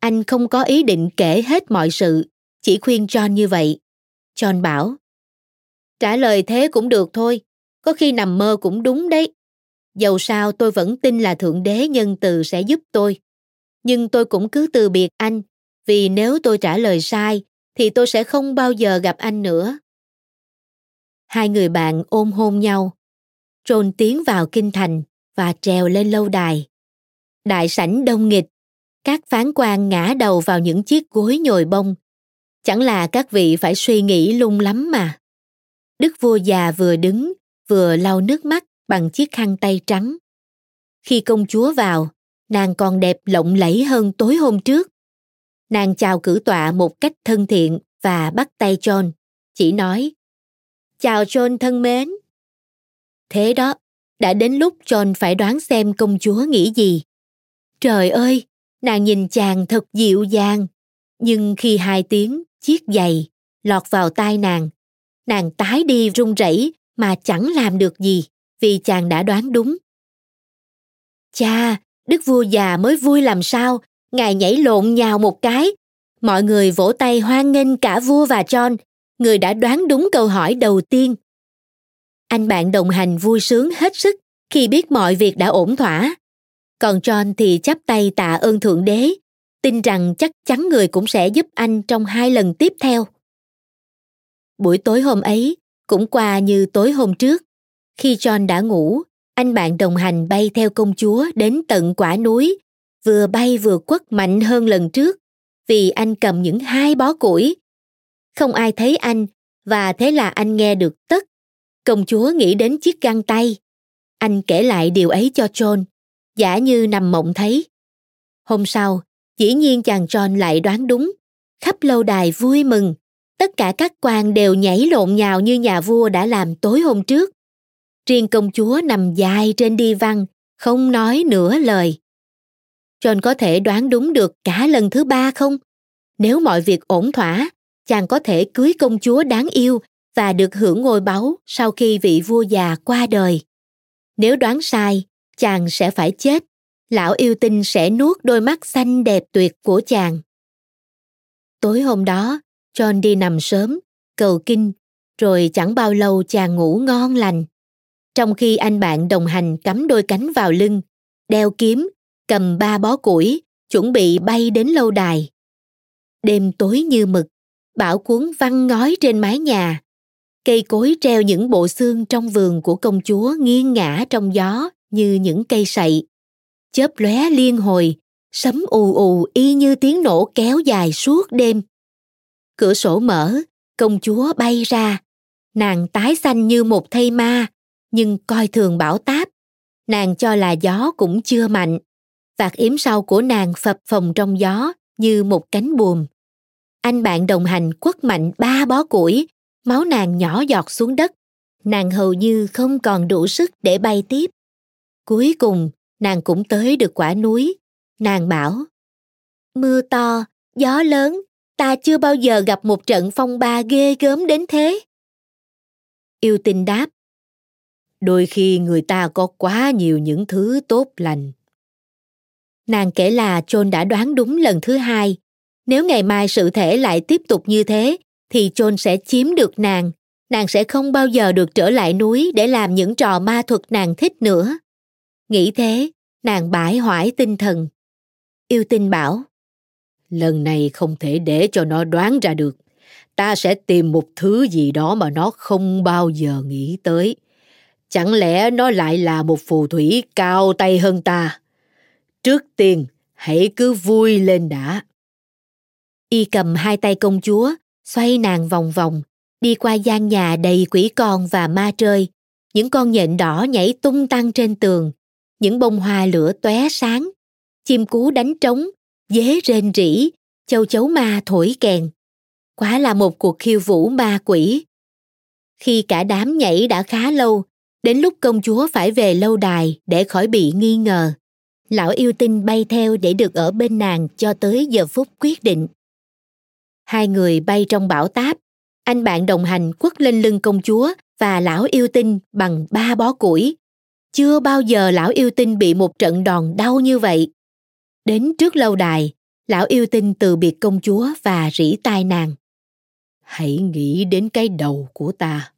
Anh không có ý định kể hết mọi sự, chỉ khuyên John như vậy. John bảo, trả lời thế cũng được thôi, có khi nằm mơ cũng đúng đấy. Dầu sao tôi vẫn tin là Thượng Đế nhân từ sẽ giúp tôi. Nhưng tôi cũng cứ từ biệt anh, vì nếu tôi trả lời sai, thì tôi sẽ không bao giờ gặp anh nữa. Hai người bạn ôm hôn nhau. trôn tiến vào kinh thành và trèo lên lâu đài. Đại sảnh đông nghịch, các phán quan ngã đầu vào những chiếc gối nhồi bông. Chẳng là các vị phải suy nghĩ lung lắm mà. Đức vua già vừa đứng, vừa lau nước mắt bằng chiếc khăn tay trắng. Khi công chúa vào, nàng còn đẹp lộng lẫy hơn tối hôm trước. Nàng chào cử tọa một cách thân thiện và bắt tay John, chỉ nói Chào John thân mến. Thế đó, đã đến lúc John phải đoán xem công chúa nghĩ gì. Trời ơi, nàng nhìn chàng thật dịu dàng. Nhưng khi hai tiếng chiếc giày lọt vào tai nàng, nàng tái đi run rẩy mà chẳng làm được gì vì chàng đã đoán đúng. Cha, đức vua già mới vui làm sao, ngài nhảy lộn nhào một cái. Mọi người vỗ tay hoan nghênh cả vua và John, người đã đoán đúng câu hỏi đầu tiên. Anh bạn đồng hành vui sướng hết sức khi biết mọi việc đã ổn thỏa. Còn John thì chắp tay tạ ơn Thượng Đế, tin rằng chắc chắn người cũng sẽ giúp anh trong hai lần tiếp theo. Buổi tối hôm ấy cũng qua như tối hôm trước. Khi John đã ngủ, anh bạn đồng hành bay theo công chúa đến tận quả núi, vừa bay vừa quất mạnh hơn lần trước, vì anh cầm những hai bó củi. Không ai thấy anh, và thế là anh nghe được tất. Công chúa nghĩ đến chiếc găng tay. Anh kể lại điều ấy cho John, giả như nằm mộng thấy. Hôm sau, dĩ nhiên chàng John lại đoán đúng. Khắp lâu đài vui mừng, tất cả các quan đều nhảy lộn nhào như nhà vua đã làm tối hôm trước. Riêng công chúa nằm dài trên đi văn, không nói nửa lời. John có thể đoán đúng được cả lần thứ ba không? Nếu mọi việc ổn thỏa, chàng có thể cưới công chúa đáng yêu và được hưởng ngôi báu sau khi vị vua già qua đời. Nếu đoán sai, chàng sẽ phải chết. Lão yêu tinh sẽ nuốt đôi mắt xanh đẹp tuyệt của chàng. Tối hôm đó, John đi nằm sớm, cầu kinh, rồi chẳng bao lâu chàng ngủ ngon lành. Trong khi anh bạn đồng hành cắm đôi cánh vào lưng, đeo kiếm, cầm ba bó củi, chuẩn bị bay đến lâu đài. Đêm tối như mực, bão cuốn văng ngói trên mái nhà. Cây cối treo những bộ xương trong vườn của công chúa nghiêng ngã trong gió như những cây sậy. Chớp lóe liên hồi, sấm ù ù y như tiếng nổ kéo dài suốt đêm. Cửa sổ mở, công chúa bay ra. Nàng tái xanh như một thây ma, nhưng coi thường bão táp. Nàng cho là gió cũng chưa mạnh. Vạt yếm sau của nàng phập phồng trong gió như một cánh buồm. Anh bạn đồng hành quất mạnh ba bó củi, máu nàng nhỏ giọt xuống đất. Nàng hầu như không còn đủ sức để bay tiếp. Cuối cùng, nàng cũng tới được quả núi. Nàng bảo, mưa to, gió lớn, ta chưa bao giờ gặp một trận phong ba ghê gớm đến thế. Yêu tinh đáp, đôi khi người ta có quá nhiều những thứ tốt lành. Nàng kể là John đã đoán đúng lần thứ hai. Nếu ngày mai sự thể lại tiếp tục như thế, thì John sẽ chiếm được nàng. Nàng sẽ không bao giờ được trở lại núi để làm những trò ma thuật nàng thích nữa. Nghĩ thế, nàng bãi hoại tinh thần. Yêu tinh bảo, lần này không thể để cho nó đoán ra được. Ta sẽ tìm một thứ gì đó mà nó không bao giờ nghĩ tới. Chẳng lẽ nó lại là một phù thủy cao tay hơn ta? Trước tiên, hãy cứ vui lên đã. Y cầm hai tay công chúa, xoay nàng vòng vòng, đi qua gian nhà đầy quỷ con và ma trơi. Những con nhện đỏ nhảy tung tăng trên tường, những bông hoa lửa tóe sáng, chim cú đánh trống, dế rên rỉ, châu chấu ma thổi kèn. Quá là một cuộc khiêu vũ ma quỷ. Khi cả đám nhảy đã khá lâu, đến lúc công chúa phải về lâu đài để khỏi bị nghi ngờ. Lão yêu tinh bay theo để được ở bên nàng cho tới giờ phút quyết định. Hai người bay trong bão táp, anh bạn đồng hành quất lên lưng công chúa và lão yêu tinh bằng ba bó củi. Chưa bao giờ lão yêu tinh bị một trận đòn đau như vậy. Đến trước lâu đài, lão yêu tinh từ biệt công chúa và rỉ tai nàng. Hãy nghĩ đến cái đầu của ta.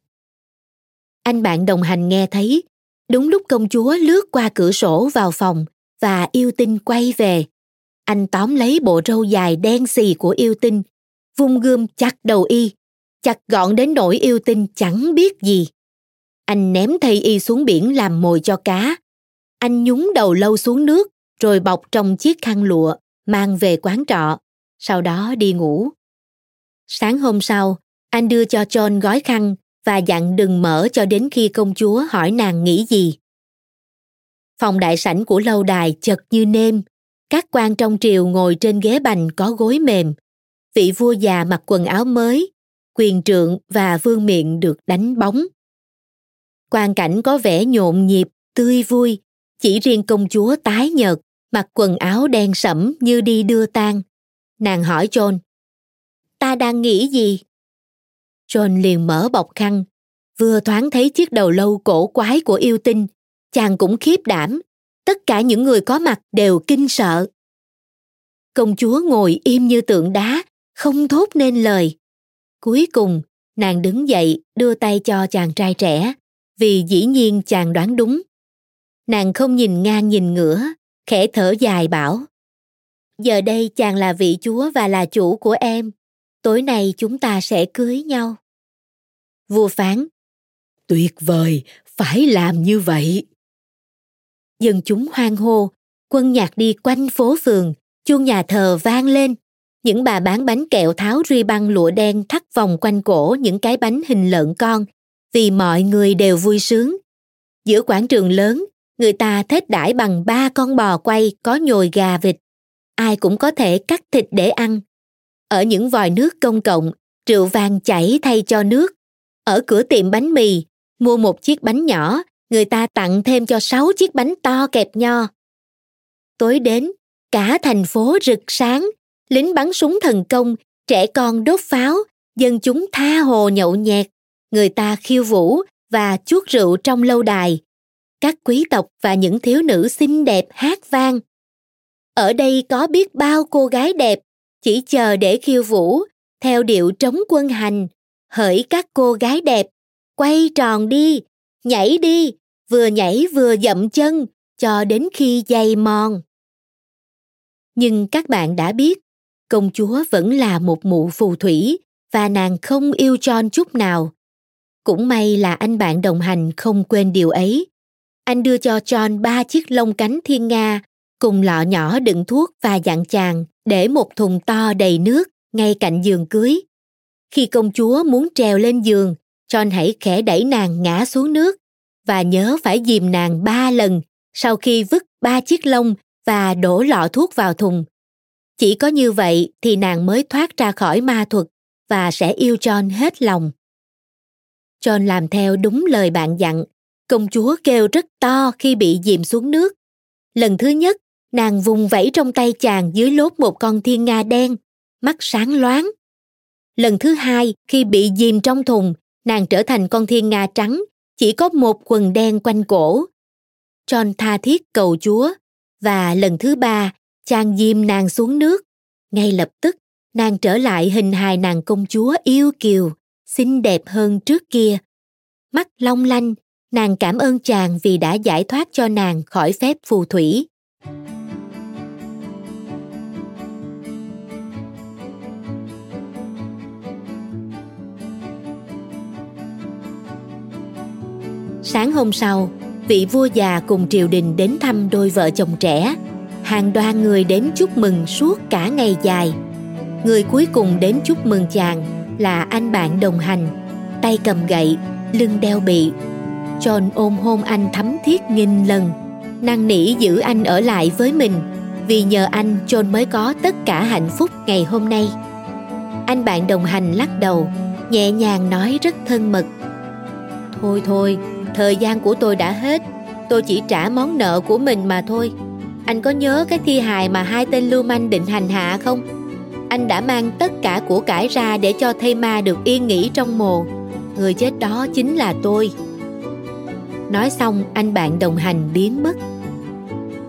Anh bạn đồng hành nghe thấy, đúng lúc công chúa lướt qua cửa sổ vào phòng và yêu tinh quay về. Anh tóm lấy bộ râu dài đen xì của yêu tinh, vung gươm chặt đầu y, chặt gọn đến nỗi yêu tinh chẳng biết gì. Anh ném thây y xuống biển làm mồi cho cá. Anh nhúng đầu lâu xuống nước, rồi bọc trong chiếc khăn lụa, mang về quán trọ, sau đó đi ngủ. Sáng hôm sau, anh đưa cho John gói khăn và dặn đừng mở cho đến khi công chúa hỏi nàng nghĩ gì. Phòng đại sảnh của lâu đài chật như nêm, các quan trong triều ngồi trên ghế bành có gối mềm. Vị vua già mặc quần áo mới, quyền trượng và vương miện được đánh bóng. Quan cảnh có vẻ nhộn nhịp, tươi vui, chỉ riêng công chúa tái nhợt, mặc quần áo đen sẫm như đi đưa tang. Nàng hỏi John, ta đang nghĩ gì? John liền mở bọc khăn, vừa thoáng thấy chiếc đầu lâu cổ quái của yêu tinh, chàng cũng khiếp đảm. Tất cả những người có mặt đều kinh sợ. Công chúa ngồi im như tượng đá, không thốt nên lời. Cuối cùng, nàng đứng dậy đưa tay cho chàng trai trẻ, vì dĩ nhiên chàng đoán đúng. Nàng không nhìn ngang nhìn ngửa, khẽ thở dài bảo. Giờ đây chàng là vị chúa và là chủ của em. Tối nay chúng ta sẽ cưới nhau. Vua phán. Tuyệt vời, phải làm như vậy. Dân chúng hoang hô, quân nhạc đi quanh phố phường, chuông nhà thờ vang lên. Những bà bán bánh kẹo tháo ri băng lụa đen thắt vòng quanh cổ những cái bánh hình lợn con, vì mọi người đều vui sướng. Giữa quảng trường lớn, người ta thết đãi bằng ba con bò quay có nhồi gà vịt. Ai cũng có thể cắt thịt để ăn. Ở những vòi nước công cộng, rượu vàng chảy thay cho nước. Ở cửa tiệm bánh mì, mua một chiếc bánh nhỏ, người ta tặng thêm cho sáu chiếc bánh to kẹp nho. Tối đến, cả thành phố rực sáng, lính bắn súng thần công, trẻ con đốt pháo, dân chúng tha hồ nhậu nhẹt, người ta khiêu vũ và chuốt rượu trong lâu đài. Các quý tộc và những thiếu nữ xinh đẹp hát vang. Ở đây có biết bao cô gái đẹp, chỉ chờ để khiêu vũ, theo điệu trống quân hành. Hỡi các cô gái đẹp, quay tròn đi, nhảy đi, vừa nhảy vừa dậm chân cho đến khi dày mòn. Nhưng các bạn đã biết, công chúa vẫn là một mụ phù thủy và nàng không yêu John chút nào. Cũng may là anh bạn đồng hành không quên điều ấy. Anh đưa cho John ba chiếc lông cánh thiên nga cùng lọ nhỏ đựng thuốc và dặn chàng để một thùng to đầy nước ngay cạnh giường cưới. Khi công chúa muốn trèo lên giường, John hãy khẽ đẩy nàng ngã xuống nước và nhớ phải dìm nàng ba lần sau khi vứt ba chiếc lông và đổ lọ thuốc vào thùng. Chỉ có như vậy thì nàng mới thoát ra khỏi ma thuật và sẽ yêu John hết lòng. John làm theo đúng lời bạn dặn. Công chúa kêu rất to khi bị dìm xuống nước. Lần thứ nhất, nàng vùng vẫy trong tay chàng dưới lốp một con thiên nga đen. mắt sáng loáng. Lần thứ hai, khi bị dìm trong thùng, nàng trở thành con thiên nga trắng, chỉ có một quần đen quanh cổ. John tha thiết cầu Chúa, và lần thứ ba, chàng dìm nàng xuống nước. Ngay lập tức, nàng trở lại hình hài nàng công chúa yêu kiều, xinh đẹp hơn trước kia. Mắt long lanh, nàng cảm ơn chàng vì đã giải thoát cho nàng khỏi phép phù thủy. Sáng hôm sau, vị vua già cùng triều đình đến thăm đôi vợ chồng trẻ. Hàng đoàn người đến chúc mừng suốt cả ngày dài. Người cuối cùng đến chúc mừng chàng là anh bạn đồng hành, tay cầm gậy, lưng đeo bị. John ôm hôn anh thấm thiết nghìn lần, năn nỉ giữ anh ở lại với mình vì nhờ anh John mới có tất cả hạnh phúc ngày hôm nay. Anh bạn đồng hành lắc đầu, nhẹ nhàng nói rất thân mật. Thôi thôi, thời gian của tôi đã hết. Tôi chỉ trả món nợ của mình mà thôi. Anh có nhớ cái thi hài mà hai tên lưu manh định hành hạ không? Anh đã mang tất cả của cải ra để cho thây ma được yên nghỉ trong mồ. Người chết đó chính là tôi. Nói xong, anh bạn đồng hành biến mất.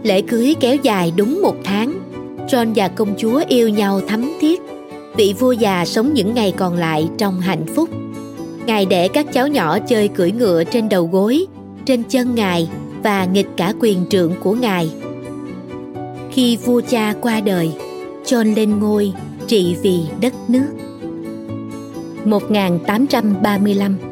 Lễ cưới kéo dài đúng một tháng. John và công chúa yêu nhau thắm thiết. Vị vua già sống những ngày còn lại trong hạnh phúc. Ngài để các cháu nhỏ chơi cưỡi ngựa trên đầu gối, trên chân Ngài và nghịch cả quyền trượng của Ngài. Khi vua cha qua đời, John lên ngôi trị vì đất nước. 1835